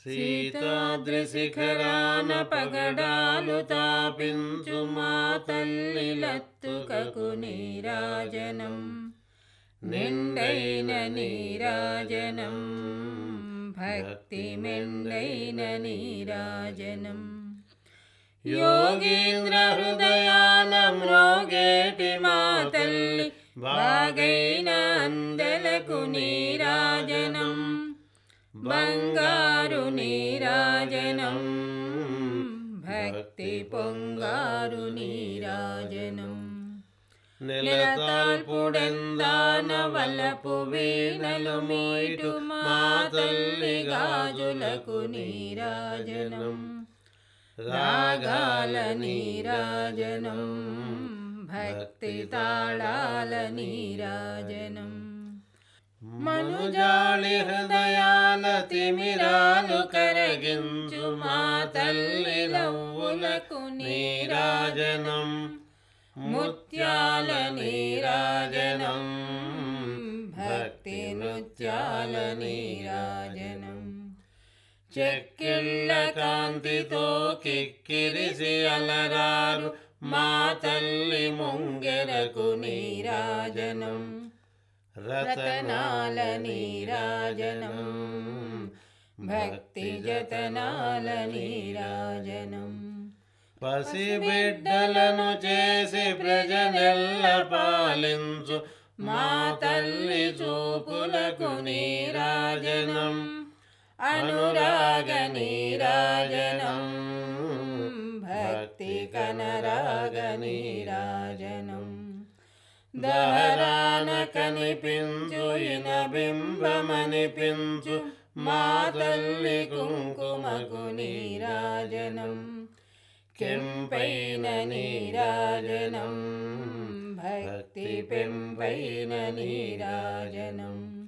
సీతాద్రి శిఖరాన పగడాలు తాపించు మా తల్లి లత్తుకకు నీరాజనం నిండైన నీరాజనం భక్తి మెండైన నీరాజనం యోగీంద్ర హృదయాన మ్రోగేటి మా తల్లి బాగైన అందలకు నీరాజనం బంగారు നീരാജനം. ഭക്തി പൊങ്കാരു നീരാജനം. നിലത്താൽ പുടന്താന വലപ്പു വീണലുമീട്ടു മാതല്ലികാജുലകു രാഗാല നീരാജനം ഭക്തി താളാല നീരാജനം മനുജാളി తిమిరాలు కరగించు మా తల్లి లవ్వులకు నీరాజనం. ముత్యాల నీరాజనం. భక్తి నృత్యాల నీరాజనం. చెక్కిళ్ళ కాంతితో కిక్కిరిసి అలరారు మా తల్లి ముంగెరకు నీరాజనం. రతనాల నీరాజనం. భక్తి జతనాల నీరాజనం. పసిబిడ్డలను చేసి ప్రజనెల్ల పాలించు. మా తల్లి చూపులకు నీరాజనం. అనురాగ నీరాజనం. భక్తి కనరాగ నీరాజనం. దహరాన కనిపించు ఇన బింబమనిపించు మా తల్లి కుంకుమకు నీరాజనం. కెంపైన నీరాజనం భక్తి పెంపైన నీరాజనం.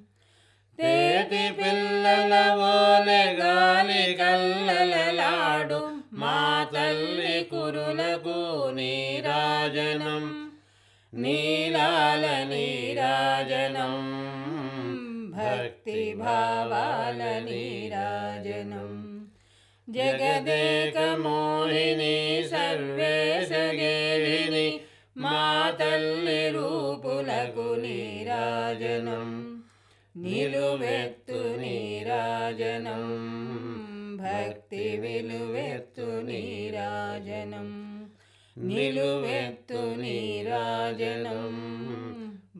తేటి పిల్లల ఓలె గాలి కల్లలలాడు మా తల్లి కురులకు నీరాజనం. नीलालनीराजनं भक्तिभावालनीराजनं जगदेकमोहिनी सर्वे निलुवेत्तु मातल्लिरूपलगुनिराजनं भक्तिविलुवेत्तु नीराजनम्। నిలువెత్తు నీరాజనం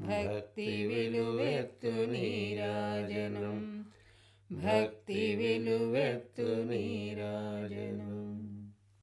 భక్తి విలువెత్తు నీరాజనం భక్తి విలువెత్తు